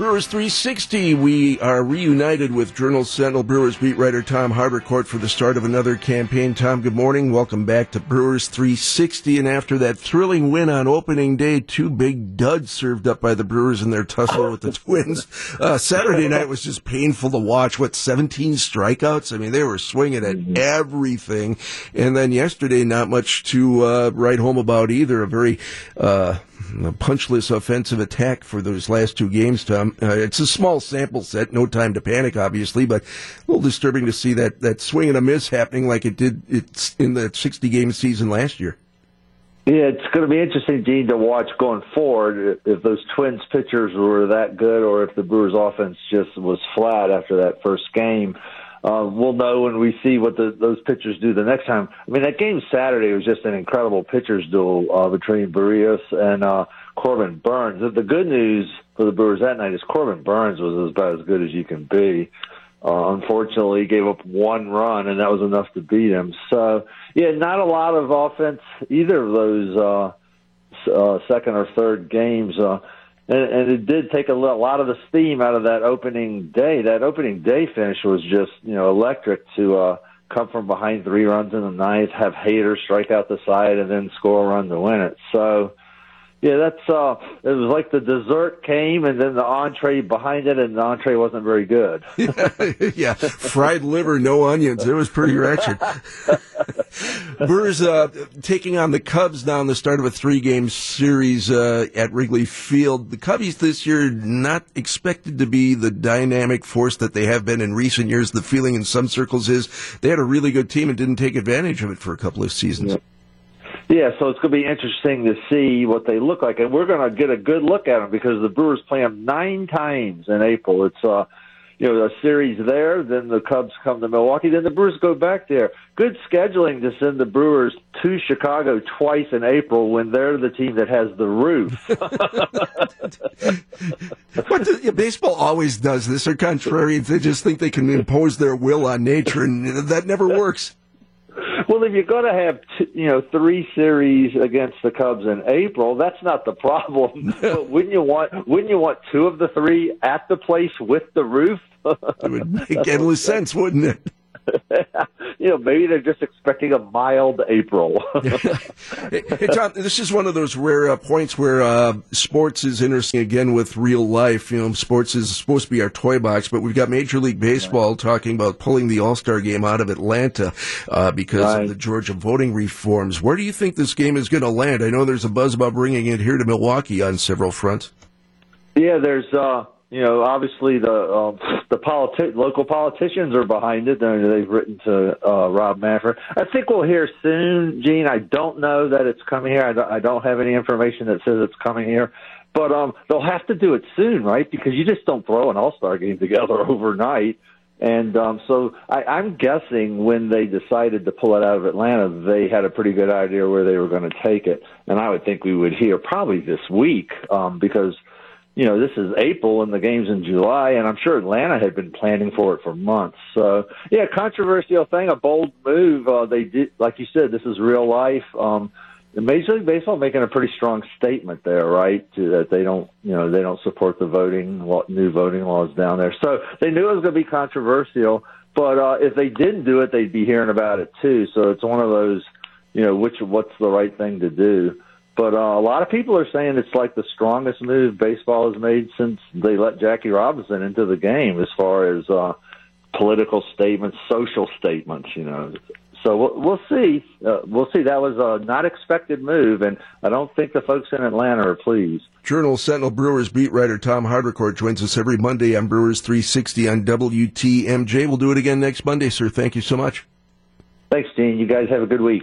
Brewers 360, we are reunited with Journal Sentinel Brewers beat writer Tom Haudricourt for the start of another campaign. Tom, good morning. Welcome back to Brewers 360. And after that thrilling win on opening day, two big duds served up by the Brewers in their tussle with the Twins. Uh, Saturday night was just painful to watch. What, 17 strikeouts? I mean, they were swinging at mm-hmm. everything. And then yesterday, not much to uh, write home about either. A very uh, punchless offensive attack for those last two games, Tom. Uh, it's a small sample set, no time to panic, obviously, but a little disturbing to see that, that swing and a miss happening like it did it's in the 60 game season last year. Yeah, it's going to be interesting, Gene, to watch going forward if those Twins pitchers were that good or if the Brewers offense just was flat after that first game. Uh, we'll know when we see what the, those pitchers do the next time. I mean, that game Saturday was just an incredible pitchers duel uh, between Berrios and uh, Corbin Burnes. The good news for the Brewers that night is Corbin Burnes was about as good as you can be. Uh, unfortunately, he gave up one run, and that was enough to beat him. So, yeah, not a lot of offense either of those uh, uh, second or third games. Uh, and, and it did take a lot of the steam out of that opening day. That opening day finish was just you know electric to uh, come from behind three runs in the ninth, have Hader strike out the side, and then score a run to win it. So yeah, that's uh it was like the dessert came and then the entree behind it and the entree wasn't very good. yeah, yeah, fried liver, no onions. It was pretty wretched. Brewers uh, taking on the Cubs now in the start of a three-game series uh, at Wrigley Field. The Cubbies this year not expected to be the dynamic force that they have been in recent years. The feeling in some circles is they had a really good team and didn't take advantage of it for a couple of seasons. Yeah, so it's going to be interesting to see what they look like, and we're going to get a good look at them because the Brewers play them nine times in April. It's uh, you know, a series there, then the Cubs come to Milwaukee, then the Brewers go back there. Good scheduling to send the Brewers to Chicago twice in April when they're the team that has the roof. but the, yeah, baseball always does this. They're contrarians. They just think they can impose their will on nature, and that never works. Well, if you're going to have t- you know three series against the Cubs in April, that's not the problem. but wouldn't you want wouldn't you want two of the three at the place with the roof? it would make endless sense, wouldn't it? you know, maybe they're just expecting a mild April. hey, Tom, this is one of those rare uh, points where uh, sports is interesting again with real life. You know, sports is supposed to be our toy box, but we've got Major League Baseball right. talking about pulling the All Star game out of Atlanta uh, because right. of the Georgia voting reforms. Where do you think this game is going to land? I know there's a buzz about bringing it here to Milwaukee on several fronts. Yeah, there's. uh you know, obviously the um, the politi- local politicians are behind it. They've written to uh, Rob Manfred. I think we'll hear soon, Gene. I don't know that it's coming here. I don't, I don't have any information that says it's coming here, but um, they'll have to do it soon, right? Because you just don't throw an All Star game together overnight. And um, so I, I'm guessing when they decided to pull it out of Atlanta, they had a pretty good idea where they were going to take it. And I would think we would hear probably this week um, because – you know, this is April and the game's in July, and I'm sure Atlanta had been planning for it for months. So, yeah, controversial thing, a bold move. Uh, they did, like you said, this is real life. Um, Major League Baseball making a pretty strong statement there, right? To, that they don't, you know, they don't support the voting new voting laws down there. So they knew it was going to be controversial, but uh, if they didn't do it, they'd be hearing about it too. So it's one of those, you know, which what's the right thing to do. But uh, a lot of people are saying it's like the strongest move baseball has made since they let Jackie Robinson into the game, as far as uh, political statements, social statements. You know, so we'll, we'll see. Uh, we'll see. That was a not expected move, and I don't think the folks in Atlanta are pleased. Journal Sentinel Brewers beat writer Tom Haudricourt joins us every Monday on Brewers 360 on WTMJ. We'll do it again next Monday, sir. Thank you so much. Thanks, Dean. You guys have a good week.